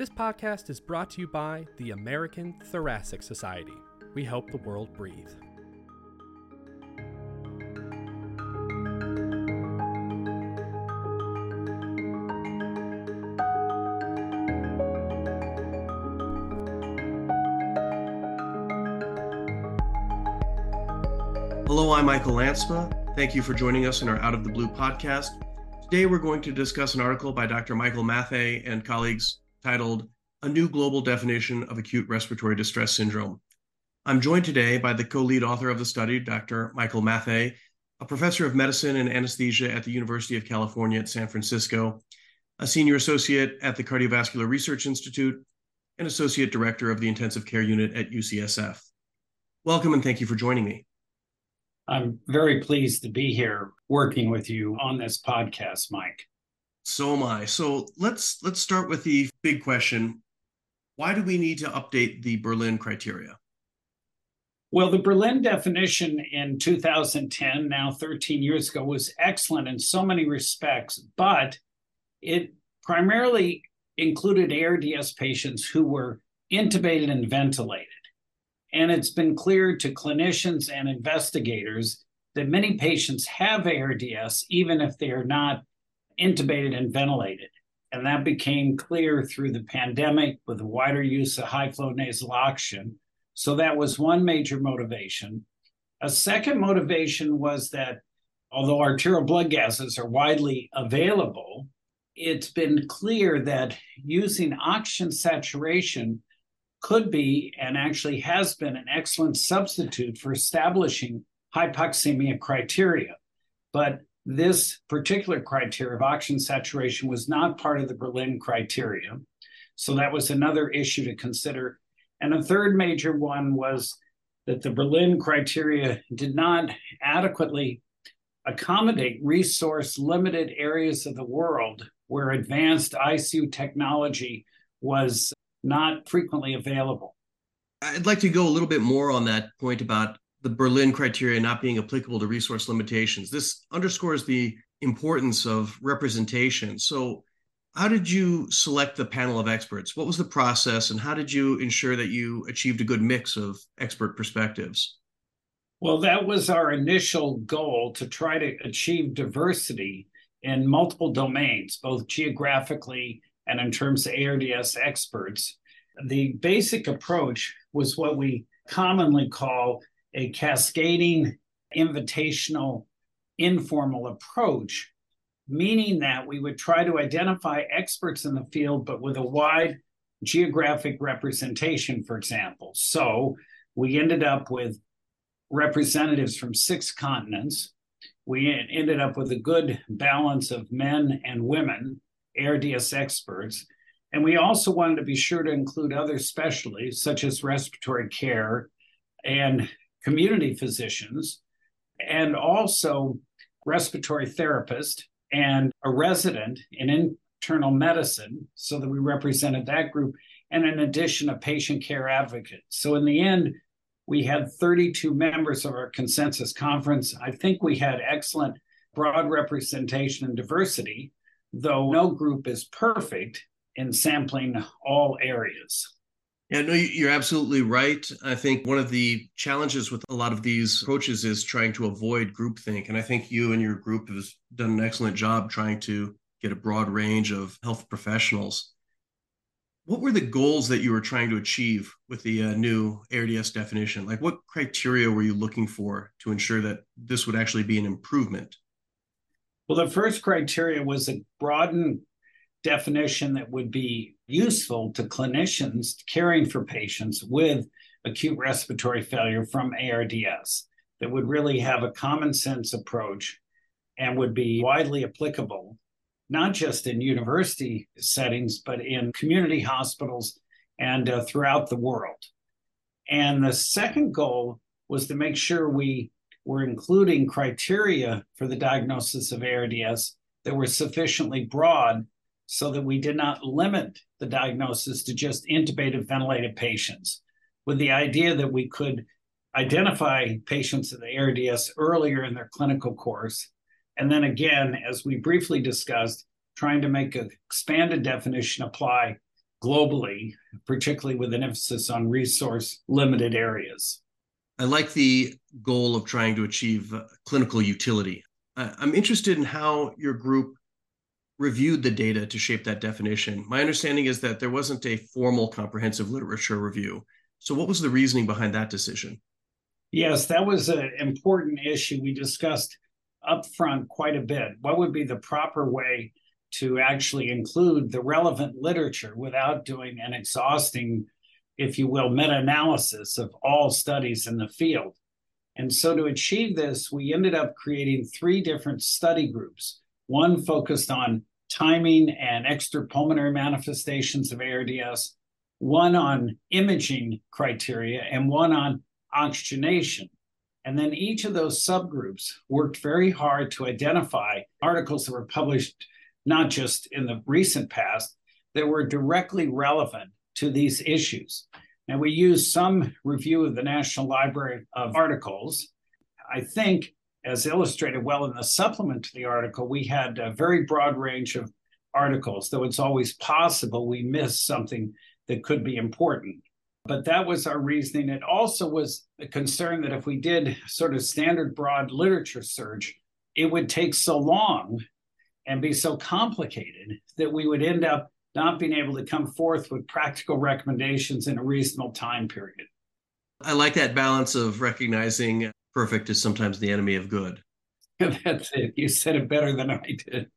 This podcast is brought to you by the American Thoracic Society. We help the world breathe. Hello, I'm Michael Lanspa. Thank you for joining us in our Out of the Blue podcast. Today, we're going to discuss an article by Dr. Michael Matthay and colleagues titled A New Global Definition of Acute Respiratory Distress Syndrome. I'm joined today by the co lead author of the study, Dr. Michael Matthay, a professor of medicine and anesthesia at the University of California at San Francisco, a senior associate at the Cardiovascular Research Institute, and associate director of the intensive care unit at UCSF. Welcome and thank you for joining me. I'm very pleased to be here working with you on this podcast, Mike. So am I. So let's let's start with the big question. Why do we need to update the Berlin criteria? Well, the Berlin definition in 2010, now 13 years ago, was excellent in so many respects, but it primarily included ARDS patients who were intubated and ventilated. And it's been clear to clinicians and investigators that many patients have ARDS, even if they are not intubated and ventilated. And that became clear through the pandemic with the wider use of high flow nasal oxygen. So that was one major motivation. A second motivation was that although arterial blood gases are widely available, it's been clear that using oxygen saturation could be and actually has been an excellent substitute for establishing hypoxemia criteria. But this particular criteria of oxygen saturation was not part of the Berlin criteria. So that was another issue to consider. And a third major one was that the Berlin criteria did not adequately accommodate resource limited areas of the world where advanced ICU technology was not frequently available. I'd like to go a little bit more on that point about the Berlin criteria not being applicable to resource limitations. This underscores the importance of representation. So, how did you select the panel of experts? What was the process, and how did you ensure that you achieved a good mix of expert perspectives? Well, that was our initial goal to try to achieve diversity in multiple domains, both geographically and in terms of ARDS experts. The basic approach was what we commonly call a cascading, invitational, informal approach, meaning that we would try to identify experts in the field, but with a wide geographic representation, for example. So we ended up with representatives from six continents. We ended up with a good balance of men and women, ARDS experts. And we also wanted to be sure to include other specialties such as respiratory care and community physicians, and also respiratory therapist and a resident in internal medicine, so that we represented that group, and in addition, a patient care advocate. So in the end, we had 32 members of our consensus conference. I think we had excellent broad representation and diversity, though no group is perfect in sampling all areas. Yeah, no, you're absolutely right. I think one of the challenges with a lot of these approaches is trying to avoid groupthink. And I think you and your group have done an excellent job trying to get a broad range of health professionals. What were the goals that you were trying to achieve with the uh, new ARDS definition? Like, what criteria were you looking for to ensure that this would actually be an improvement? Well, the first criteria was to broadened definition that would be useful to clinicians caring for patients with acute respiratory failure from ARDS that would really have a common sense approach and would be widely applicable, not just in university settings, but in community hospitals and uh, throughout the world. And the second goal was to make sure we were including criteria for the diagnosis of ARDS that were sufficiently broad so that we did not limit the diagnosis to just intubated ventilated patients, with the idea that we could identify patients with the ARDS earlier in their clinical course. And then again, as we briefly discussed, trying to make an expanded definition apply globally, particularly with an emphasis on resource limited areas. I like the goal of trying to achieve clinical utility. I'm interested in how your group reviewed the data to shape that definition. My understanding is that there wasn't a formal comprehensive literature review. So, what was the reasoning behind that decision? Yes, that was an important issue we discussed upfront quite a bit. What would be the proper way to actually include the relevant literature without doing an exhausting, if you will, meta analysis of all studies in the field? And so, to achieve this, we ended up creating three different study groups. One focused on timing and extrapulmonary manifestations of ARDS, one on imaging criteria, and one on oxygenation. And then each of those subgroups worked very hard to identify articles that were published not just in the recent past that were directly relevant to these issues. And we used some review of the National Library of articles. I think, as illustrated well in the supplement to the article, we had a very broad range of articles, though it's always possible we miss something that could be important. But that was our reasoning. It also was a concern that if we did sort of standard broad literature search, it would take so long and be so complicated that we would end up not being able to come forth with practical recommendations in a reasonable time period. I like that balance of recognizing perfect is sometimes the enemy of good. That's it. You said it better than I did.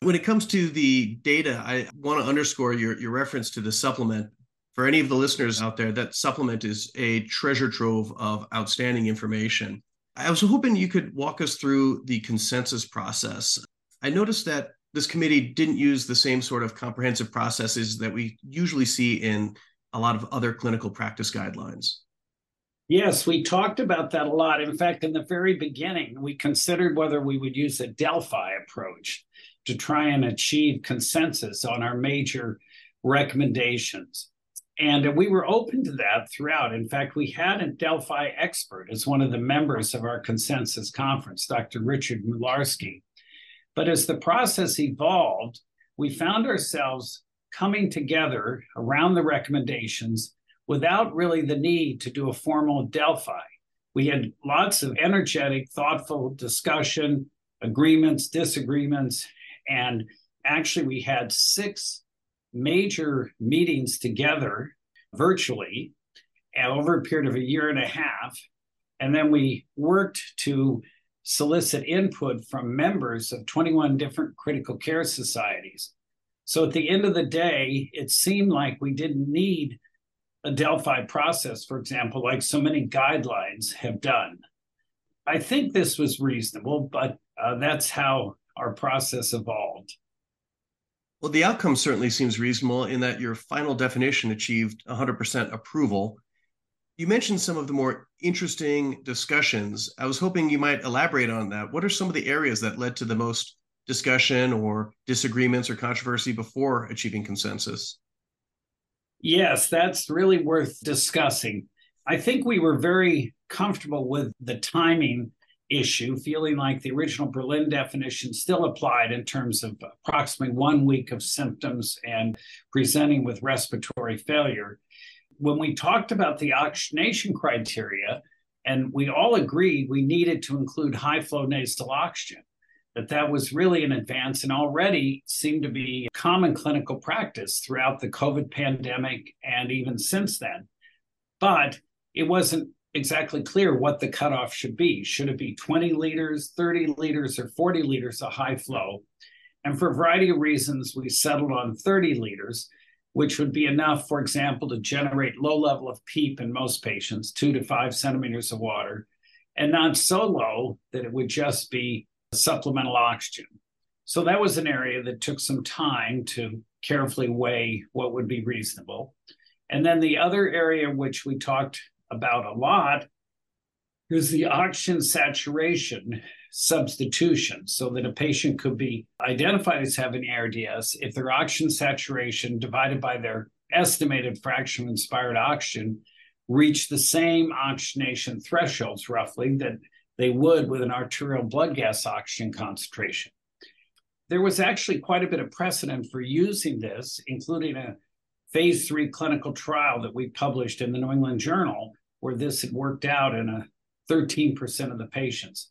When it comes to the data, I want to underscore your, your reference to the supplement. For any of the listeners out there, that supplement is a treasure trove of outstanding information. I was hoping you could walk us through the consensus process. I noticed that this committee didn't use the same sort of comprehensive processes that we usually see in a lot of other clinical practice guidelines. Yes, we talked about that a lot. In fact, in the very beginning, we considered whether we would use a Delphi approach to try and achieve consensus on our major recommendations. And we were open to that throughout. In fact, we had a Delphi expert as one of the members of our consensus conference, Dr. Richard Mularski. But as the process evolved, we found ourselves coming together around the recommendations without really the need to do a formal Delphi. We had lots of energetic, thoughtful discussion, agreements, disagreements, and actually, we had six major meetings together virtually uh, over a period of a year and a half. And then we worked to solicit input from members of 21 different critical care societies. So at the end of the day, it seemed like we didn't need a Delphi process, for example, like so many guidelines have done. I think this was reasonable, but uh, that's how our process evolved. Well, the outcome certainly seems reasonable in that your final definition achieved 100% approval. You mentioned some of the more interesting discussions. I was hoping you might elaborate on that. What are some of the areas that led to the most discussion or disagreements or controversy before achieving consensus? Yes, that's really worth discussing. I think we were very comfortable with the timing issue, feeling like the original Berlin definition still applied in terms of approximately one week of symptoms and presenting with respiratory failure. When we talked about the oxygenation criteria, and we all agreed we needed to include high flow nasal oxygen, that that was really an advance and already seemed to be common clinical practice throughout the COVID pandemic and even since then. But it wasn't exactly clear what the cutoff should be. Should it be 20 liters, 30 liters, or 40 liters of high flow? And for a variety of reasons, we settled on 30 liters, which would be enough, for example, to generate low level of PEEP in most patients, two to five centimeters of water, and not so low that it would just be supplemental oxygen. So that was an area that took some time to carefully weigh what would be reasonable. And then the other area which we talked about a lot is the oxygen saturation substitution so that a patient could be identified as having ARDS if their oxygen saturation divided by their estimated fraction of inspired oxygen reach the same oxygenation thresholds roughly that they would with an arterial blood gas oxygen concentration. There was actually quite a bit of precedent for using this, including a phase three clinical trial that we published in the New England Journal, where this had worked out in a 13% of the patients.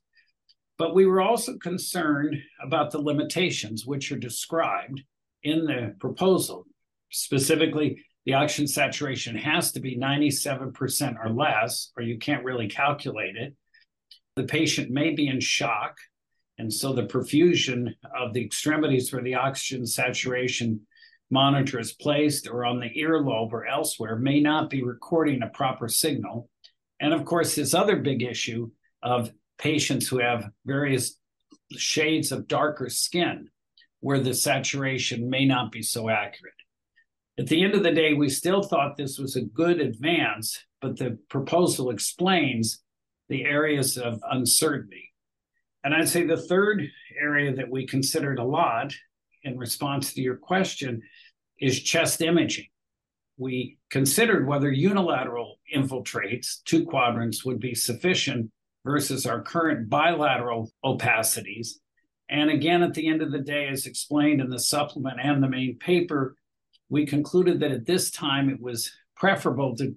But we were also concerned about the limitations, which are described in the proposal. Specifically, the oxygen saturation has to be 97% or less, or you can't really calculate it. The patient may be in shock, and so the perfusion of the extremities where the oxygen saturation monitor is placed or on the earlobe or elsewhere may not be recording a proper signal. And of course, this other big issue of patients who have various shades of darker skin where the saturation may not be so accurate. At the end of the day, we still thought this was a good advance, but the proposal explains the areas of uncertainty. And I'd say the third area that we considered a lot in response to your question is chest imaging. We considered whether unilateral infiltrates, two quadrants, would be sufficient versus our current bilateral opacities. And again, at the end of the day, as explained in the supplement and the main paper, we concluded that at this time it was preferable to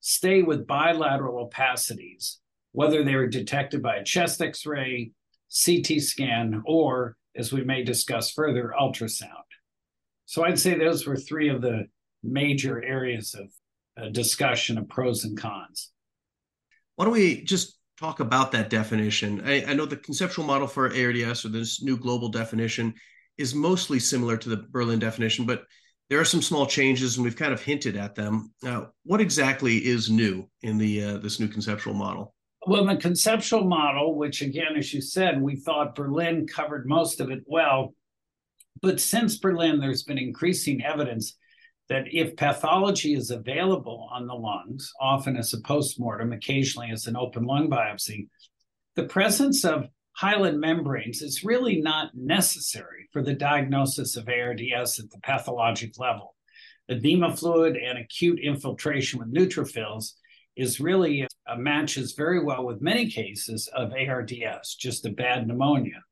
stay with bilateral opacities, whether they were detected by a chest x ray, CT scan, or, as we may discuss further, ultrasound. So I'd say those were three of the major areas of uh, discussion of pros and cons. Why don't we just talk about that definition? I, I know the conceptual model for ARDS or this new global definition is mostly similar to the Berlin definition, but there are some small changes, and we've kind of hinted at them. Uh, what exactly is new in the uh, this new conceptual model? Well, the conceptual model, which again, as you said, we thought Berlin covered most of it well, but since Berlin, there's been increasing evidence that if pathology is available on the lungs, often as a postmortem, occasionally as an open lung biopsy, the presence of hyaline membranes is really not necessary for the diagnosis of ARDS at the pathologic level. Edema fluid and acute infiltration with neutrophils is really uh, matches very well with many cases of ARDS, just a bad pneumonia.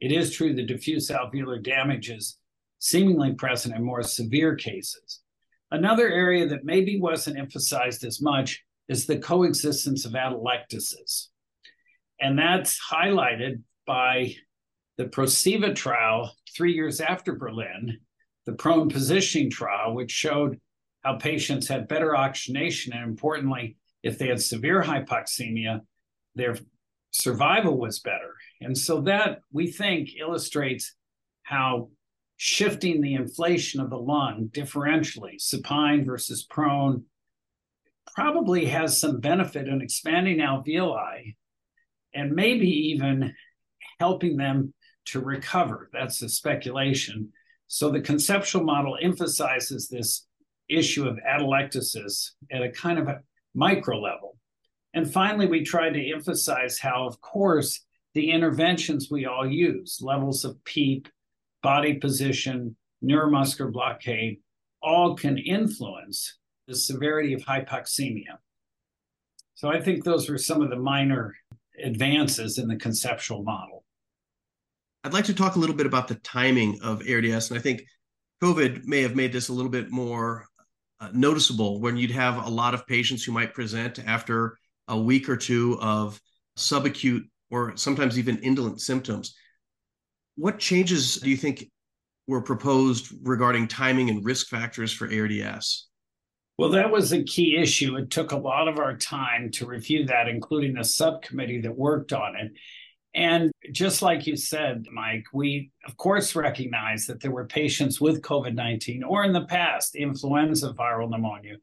It is true the diffuse alveolar damage is seemingly present in more severe cases. Another area that maybe wasn't emphasized as much is the coexistence of atelectasis. And that's highlighted by the PROSEVA trial three years after Berlin, the prone positioning trial, which showed how patients had better oxygenation. And importantly, if they had severe hypoxemia, their survival was better. And so that we think illustrates how shifting the inflation of the lung differentially, supine versus prone, probably has some benefit in expanding alveoli and maybe even helping them to recover. That's a speculation. So the conceptual model emphasizes this issue of atelectasis at a kind of micro level. And finally, we tried to emphasize how, of course, the interventions we all use, levels of PEEP, body position, neuromuscular blockade, all can influence the severity of hypoxemia. So I think those were some of the minor advances in the conceptual model. I'd like to talk a little bit about the timing of ARDS, and I think COVID may have made this a little bit more uh, noticeable when you'd have a lot of patients who might present after a week or two of subacute or sometimes even indolent symptoms. What changes do you think were proposed regarding timing and risk factors for ARDS? Well, that was a key issue. It took a lot of our time to review that, including the subcommittee that worked on it. And just like you said, Mike, we of course recognize that there were patients with COVID 19 or in the past influenza viral pneumonia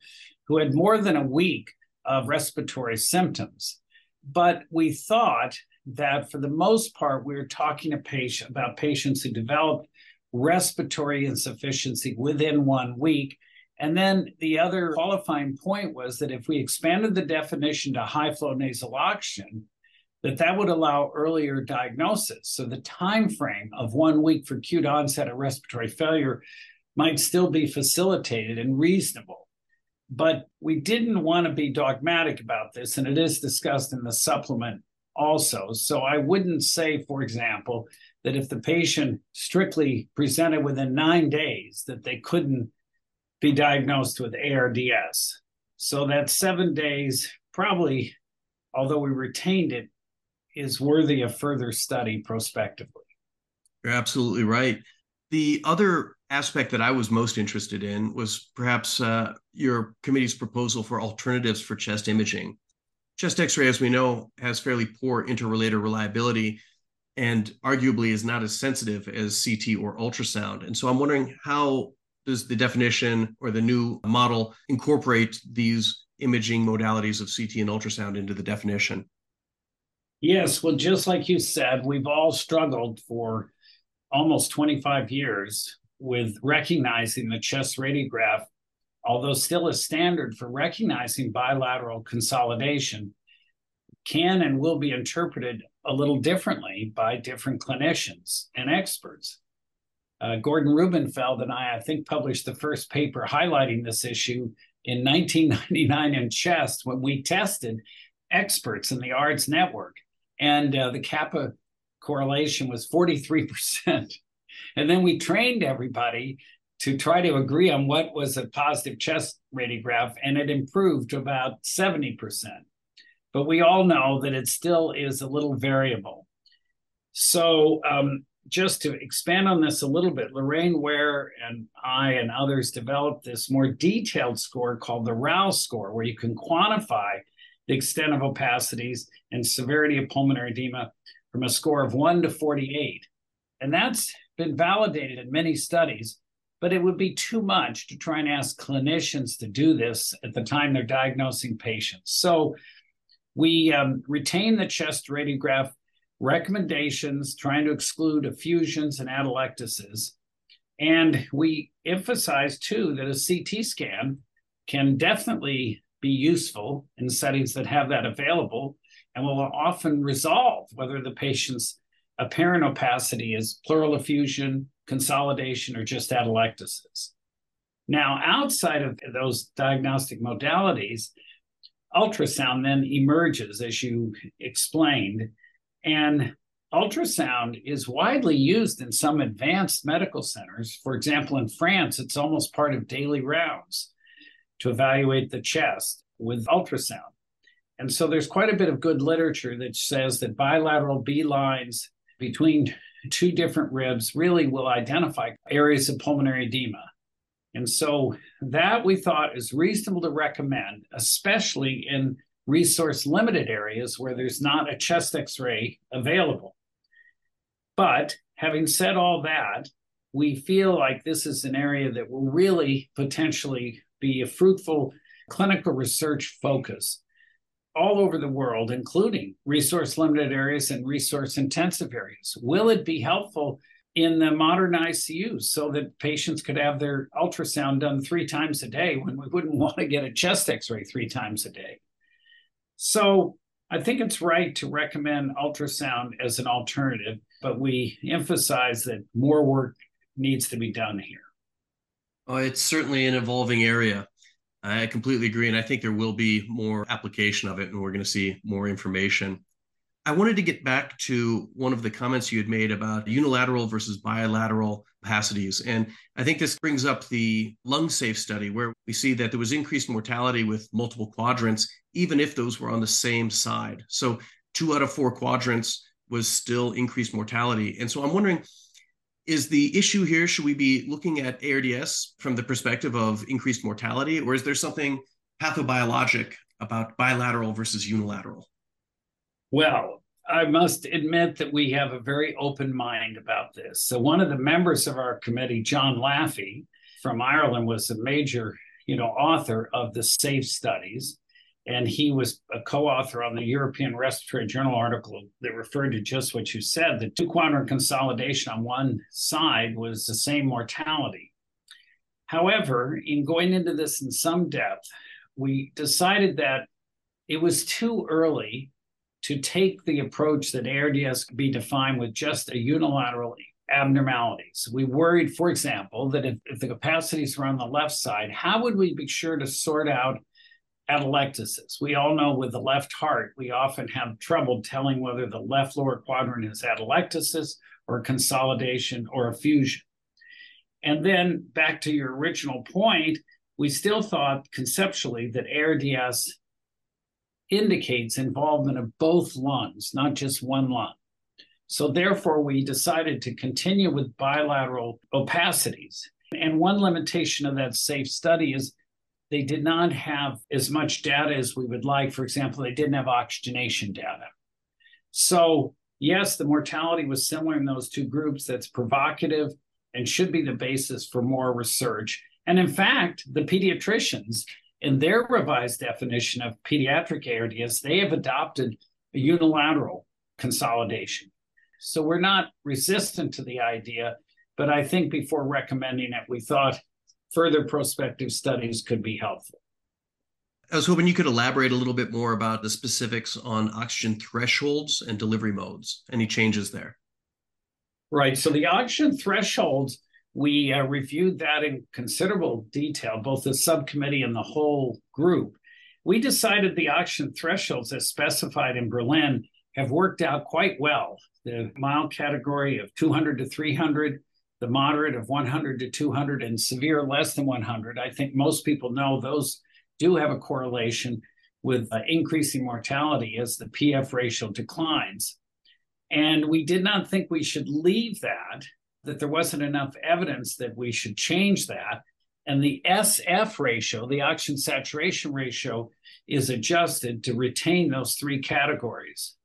who had more than a week of respiratory symptoms. But we thought that for the most part, we were talking patient, about patients who developed respiratory insufficiency within one week. And then the other qualifying point was that if we expanded the definition to high flow nasal oxygen, that that would allow earlier diagnosis. So the time frame of one week for acute onset of respiratory failure might still be facilitated and reasonable. But we didn't want to be dogmatic about this, and it is discussed in the supplement also. So I wouldn't say, for example, that if the patient strictly presented within nine days, that they couldn't be diagnosed with ARDS. So that seven days, probably, although we retained it, is worthy of further study prospectively. You're absolutely right. The other aspect that I was most interested in was perhaps uh, your committee's proposal for alternatives for chest imaging. Chest x ray, as we know, has fairly poor interrelator reliability and arguably is not as sensitive as CT or ultrasound. And so I'm wondering how does the definition or the new model incorporate these imaging modalities of CT and ultrasound into the definition? Yes, well, just like you said, we've all struggled for almost 25 years with recognizing the chest radiograph, although still a standard for recognizing bilateral consolidation, can and will be interpreted a little differently by different clinicians and experts. Uh, Gordon Rubenfeld and I, I think, published the first paper highlighting this issue in 1999 in Chest when we tested experts in the ARDS network. And uh, the kappa correlation was 43%. And then we trained everybody to try to agree on what was a positive chest radiograph, and it improved to about 70%. But we all know that it still is a little variable. So, um, just to expand on this a little bit, Lorraine Ware and I and others developed this more detailed score called the Rouse score, where you can quantify the extent of opacities and severity of pulmonary edema from a score of 1 to 48. And that's been validated in many studies, but it would be too much to try and ask clinicians to do this at the time they're diagnosing patients. So we um, retain the chest radiograph recommendations, trying to exclude effusions and atelectasis. And we emphasize too that a CT scan can definitely be useful in settings that have that available and will often resolve whether the patient's apparent opacity is pleural effusion, consolidation, or just atelectasis. Now, outside of those diagnostic modalities, ultrasound then emerges, as you explained, and ultrasound is widely used in some advanced medical centers. For example, in France, it's almost part of daily rounds to evaluate the chest with ultrasound. And so there's quite a bit of good literature that says that bilateral B lines between two different ribs really will identify areas of pulmonary edema. And so that we thought is reasonable to recommend, especially in resource limited areas where there's not a chest x ray available. But having said all that, we feel like this is an area that will really potentially be a fruitful clinical research focus all over the world, including resource limited areas and resource intensive areas. Will it be helpful in the modern ICUs so that patients could have their ultrasound done three times a day when we wouldn't want to get a chest x ray three times a day? So I think it's right to recommend ultrasound as an alternative, but we emphasize that more work needs to be done here. Oh, it's certainly an evolving area. I completely agree. And I think there will be more application of it, and we're going to see more information. I wanted to get back to one of the comments you had made about unilateral versus bilateral opacities. And I think this brings up the lung safe study, where we see that there was increased mortality with multiple quadrants, even if those were on the same side. So, two out of four quadrants was still increased mortality. And so, I'm wondering is the issue here should we be looking at ARDS from the perspective of increased mortality, or is there something pathobiologic about bilateral versus unilateral? Well, I must admit that we have a very open mind about this. So one of the members of our committee, John Laffey from Ireland, was a major, you know, author of the SAFE studies. And he was a co-author on the European Respiratory Journal article that referred to just what you said. The two quadrant consolidation on one side was the same mortality. However, in going into this in some depth, we decided that it was too early to take the approach that ARDS could be defined with just a unilateral abnormalities. We worried, for example, that if, if the opacities were on the left side, how would we be sure to sort out atelectasis? We all know with the left heart, we often have trouble telling whether the left lower quadrant is atelectasis or consolidation or effusion. And then back to your original point, we still thought conceptually that ARDS indicates involvement of both lungs, not just one lung. So, therefore, we decided to continue with bilateral opacities. And one limitation of that safe study is they did not have as much data as we would like. For example, they didn't have oxygenation data. So, yes, the mortality was similar in those two groups. That's provocative and should be the basis for more research. And in fact, the pediatricians, in their revised definition of pediatric ARDS, they have adopted a unilateral consolidation. So we're not resistant to the idea, but I think before recommending it, we thought further prospective studies could be helpful. I was hoping you could elaborate a little bit more about the specifics on oxygen thresholds and delivery modes. Any changes there? Right. So the oxygen thresholds we uh, reviewed that in considerable detail, both the subcommittee and the whole group. We decided the oxygen thresholds, as specified in Berlin, have worked out quite well. The mild category of 200 to 300, the moderate of 100 to 200, and severe less than 100. I think most people know those do have a correlation with uh, increasing mortality as the PF ratio declines. And we did not think we should leave that that there wasn't enough evidence that we should change that. And the SF ratio, the oxygen saturation ratio, is adjusted to retain those three categories.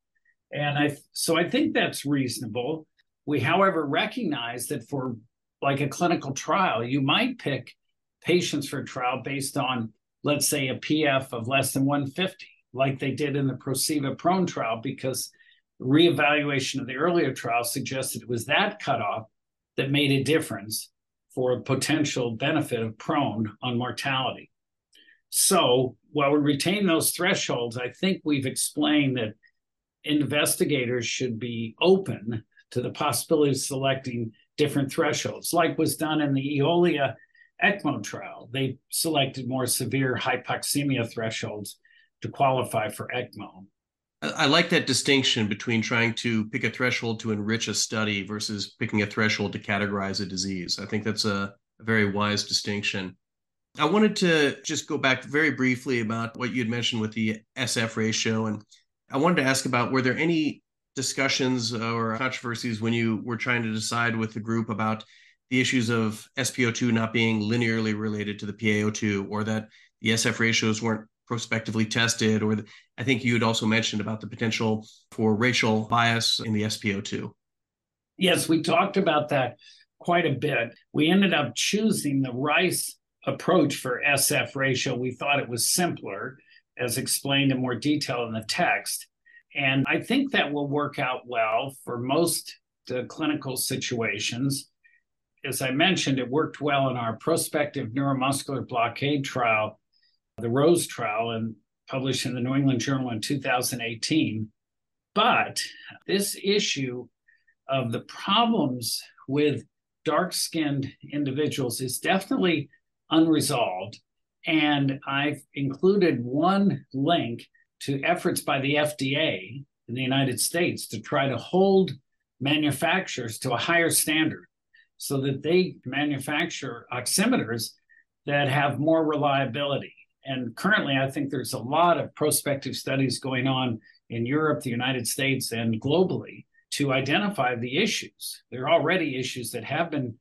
And I so I think that's reasonable. We, however, recognize that for like a clinical trial, you might pick patients for trial based on, let's say, a PF of less than 150, like they did in the PROSEVA prone trial, because reevaluation of the earlier trial suggested it was that cutoff that made a difference for a potential benefit of prone on mortality. So while we retain those thresholds, I think we've explained that investigators should be open to the possibility of selecting different thresholds, like was done in the Eolia ECMO trial. They selected more severe hypoxemia thresholds to qualify for ECMO. I like that distinction between trying to pick a threshold to enrich a study versus picking a threshold to categorize a disease. I think that's a, a very wise distinction. I wanted to just go back very briefly about what you had mentioned with the SF ratio. And I wanted to ask about were there any discussions or controversies when you were trying to decide with the group about the issues of SpO2 not being linearly related to the PaO2 or that the SF ratios weren't prospectively tested, or the, I think you had also mentioned about the potential for racial bias in the SpO2. Yes, we talked about that quite a bit. We ended up choosing the Rice approach for SF ratio. We thought it was simpler, as explained in more detail in the text. And I think that will work out well for most uh, clinical situations. As I mentioned, it worked well in our prospective neuromuscular blockade trial the Rose trial and published in the New England Journal in 2018. But this issue of the problems with dark skinned individuals is definitely unresolved. And I've included one link to efforts by the FDA in the United States to try to hold manufacturers to a higher standard so that they manufacture oximeters that have more reliability and currently, I think there's a lot of prospective studies going on in Europe, the United States, and globally to identify the issues. There are already issues that have been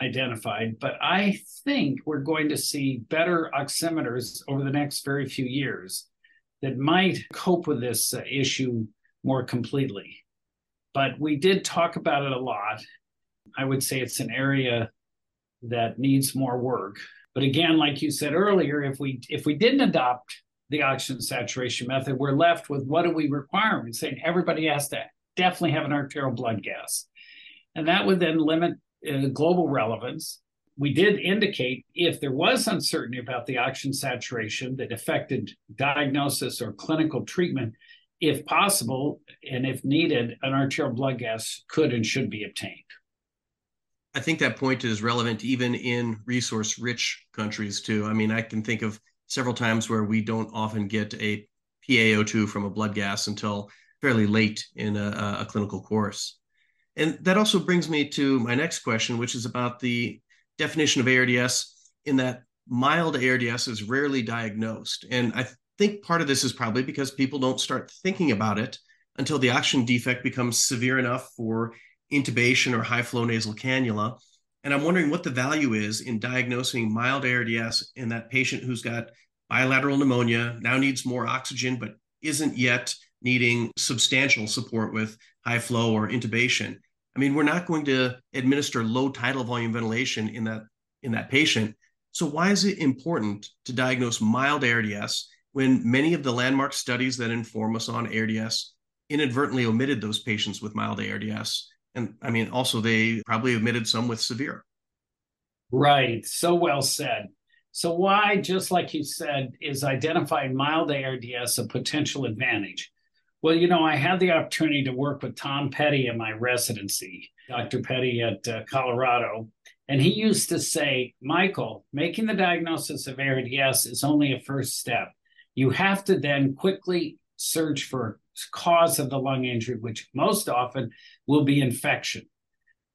identified, but I think we're going to see better oximeters over the next very few years that might cope with this uh, issue more completely. But we did talk about it a lot. I would say it's an area that needs more work. But again, like you said earlier, if we if we didn't adopt the oxygen saturation method, we're left with what do we require? We're saying everybody has to definitely have an arterial blood gas, and that would then limit uh, global relevance. We did indicate if there was uncertainty about the oxygen saturation that affected diagnosis or clinical treatment, if possible and if needed, an arterial blood gas could and should be obtained. I think that point is relevant even in resource rich countries too. I mean, I can think of several times where we don't often get a PaO2 from a blood gas until fairly late in a, a clinical course. And that also brings me to my next question, which is about the definition of ARDS in that mild ARDS is rarely diagnosed. And I think part of this is probably because people don't start thinking about it until the oxygen defect becomes severe enough for intubation or high flow nasal cannula. And I'm wondering what the value is in diagnosing mild ARDS in that patient who's got bilateral pneumonia, now needs more oxygen, but isn't yet needing substantial support with high flow or intubation. I mean, we're not going to administer low tidal volume ventilation in that in that patient. So why is it important to diagnose mild ARDS when many of the landmark studies that inform us on ARDS inadvertently omitted those patients with mild ARDS? And I mean, also they probably omitted some with severe. Right. So well said. So why, just like you said, is identifying mild ARDS a potential advantage? Well, you know, I had the opportunity to work with Tom Petty in my residency, Dr. Petty at uh, Colorado. And he used to say, Michael, making the diagnosis of ARDS is only a first step. You have to then quickly search for cause of the lung injury, which most often will be infection.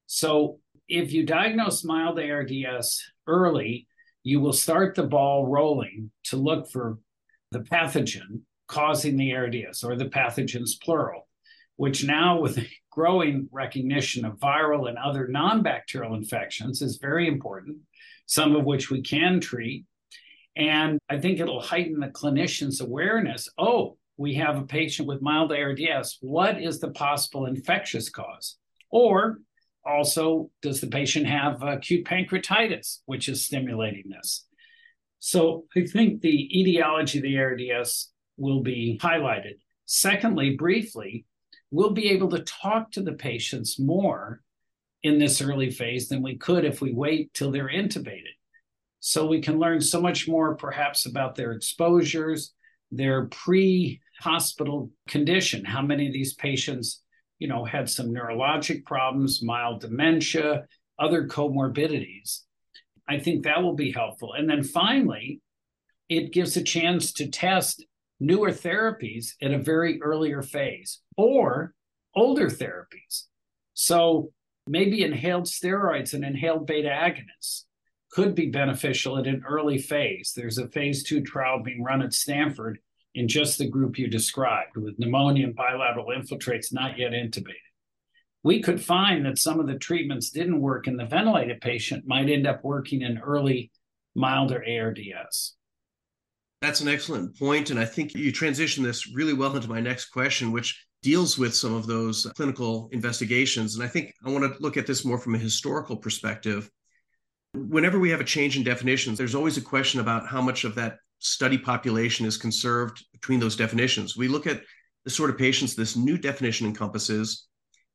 So if you diagnose mild ARDS early, you will start the ball rolling to look for the pathogen causing the ARDS or the pathogens plural, which now with growing recognition of viral and other non-bacterial infections is very important, some of which we can treat. And I think it'll heighten the clinician's awareness. Oh, we have a patient with mild ARDS. What is the possible infectious cause? Or also, does the patient have acute pancreatitis, which is stimulating this? So I think the etiology of the ARDS will be highlighted. Secondly, briefly, we'll be able to talk to the patients more in this early phase than we could if we wait till they're intubated. So we can learn so much more, perhaps, about their exposures, their pre hospital condition, how many of these patients, you know, had some neurologic problems, mild dementia, other comorbidities. I think that will be helpful. And then finally, it gives a chance to test newer therapies at a very earlier phase or older therapies. So maybe inhaled steroids and inhaled beta agonists could be beneficial at an early phase. There's a phase two trial being run at Stanford in just the group you described with pneumonia and bilateral infiltrates not yet intubated. We could find that some of the treatments didn't work in the ventilated patient might end up working in early milder ARDS. That's an excellent point, And I think you transition this really well into my next question, which deals with some of those clinical investigations. And I think I want to look at this more from a historical perspective. Whenever we have a change in definitions, there's always a question about how much of that study population is conserved between those definitions. We look at the sort of patients this new definition encompasses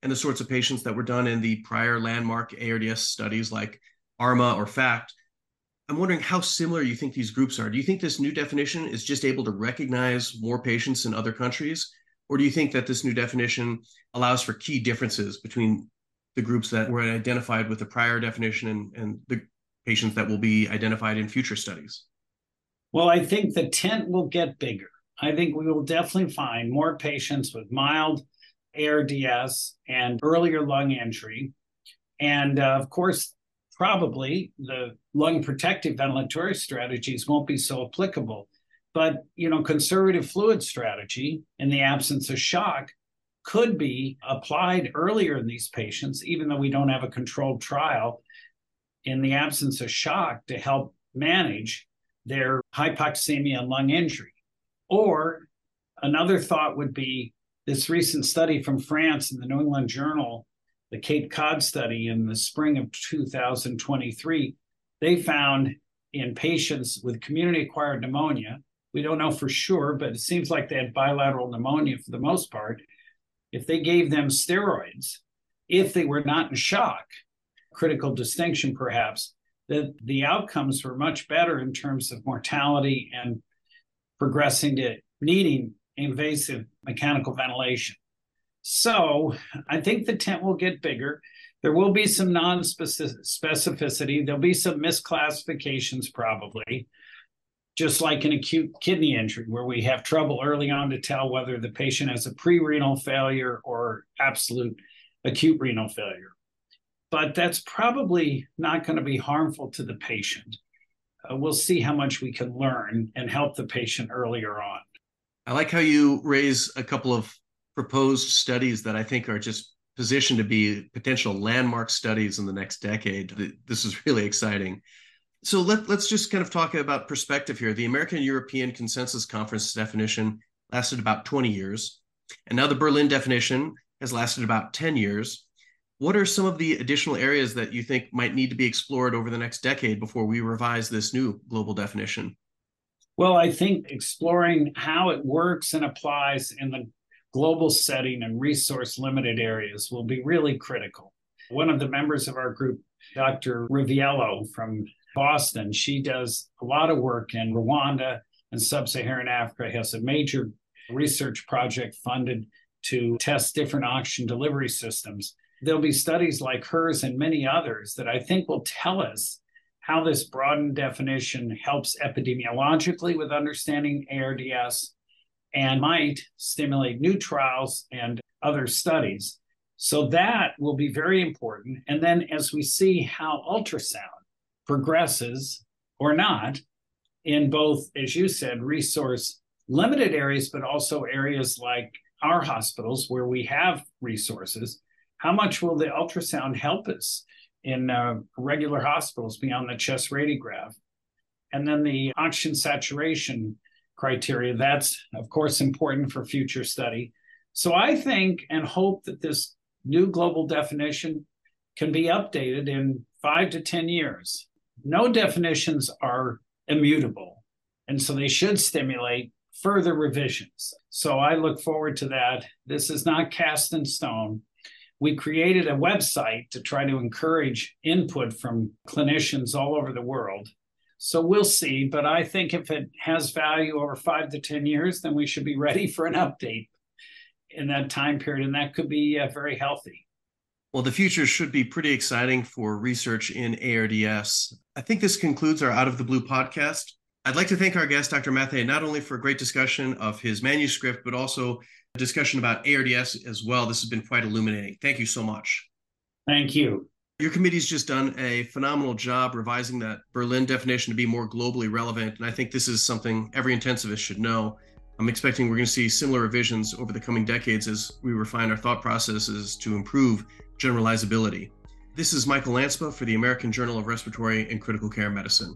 and the sorts of patients that were done in the prior landmark ARDS studies like ARMA or FACTT. I'm wondering how similar you think these groups are. Do you think this new definition is just able to recognize more patients in other countries? Or do you think that this new definition allows for key differences between the groups that were identified with the prior definition and, and the patients that will be identified in future studies? Well, I think the tent will get bigger. I think we will definitely find more patients with mild ARDS and earlier lung injury. And uh, of course, probably the lung protective ventilatory strategies won't be so applicable. But you know, conservative fluid strategy in the absence of shock could be applied earlier in these patients, even though we don't have a controlled trial in the absence of shock to help manage their hypoxemia and lung injury. Or another thought would be this recent study from France in the New England Journal the Cape Cod study in the spring of 2023, they found in patients with community acquired pneumonia, we don't know for sure, but it seems like they had bilateral pneumonia for the most part. If they gave them steroids, if they were not in shock, critical distinction perhaps, that the outcomes were much better in terms of mortality and progressing to needing invasive mechanical ventilation. So I think the tent will get bigger. There will be some non specificity. There'll be some misclassifications, probably, just like an acute kidney injury, where we have trouble early on to tell whether the patient has a pre renal failure or absolute acute renal failure. But that's probably not going to be harmful to the patient. uh, we'll see how much we can learn and help the patient earlier on. I like how you raise a couple of proposed studies that I think are just positioned to be potential landmark studies in the next decade. This is really exciting. So let, let's just kind of talk about perspective here. The American European Consensus Conference definition lasted about 20 years, and now the Berlin definition has lasted about 10 years. What are some of the additional areas that you think might need to be explored over the next decade before we revise this new global definition? Well, I think exploring how it works and applies in the global setting and resource limited areas will be really critical. One of the members of our group, Dr. Riviello from Boston, she does a lot of work in Rwanda and sub Saharan Africa, has a major research project funded to test different oxygen delivery systems. There'll be studies like hers and many others that I think will tell us how this broadened definition helps epidemiologically with understanding ARDS and might stimulate new trials and other studies. So that will be very important. And then as we see how ultrasound progresses or not in both, as you said, resource limited areas, but also areas like our hospitals where we have resources, how much will the ultrasound help us in uh, regular hospitals beyond the chest radiograph? And then the oxygen saturation criteria, that's of course important for future study. So I think and hope that this new global definition can be updated in five to 10 years. No definitions are immutable, and so they should stimulate further revisions. So I look forward to that. This is not cast in stone. We created a website to try to encourage input from clinicians all over the world. So we'll see. But I think if it has value over five to 10 years, then we should be ready for an update in that time period. And that could be uh, very healthy. Well, the future should be pretty exciting for research in ARDS. I think this concludes our Out of the Blue podcast. I'd like to thank our guest, Dr. Matthay, not only for a great discussion of his manuscript, but also a discussion about ARDS as well. This has been quite illuminating. Thank you so much. Thank you. Your committee's just done a phenomenal job revising that Berlin definition to be more globally relevant. And I think this is something every intensivist should know. I'm expecting we're going to see similar revisions over the coming decades as we refine our thought processes to improve generalizability. This is Michael Lanspa for the American Journal of Respiratory and Critical Care Medicine.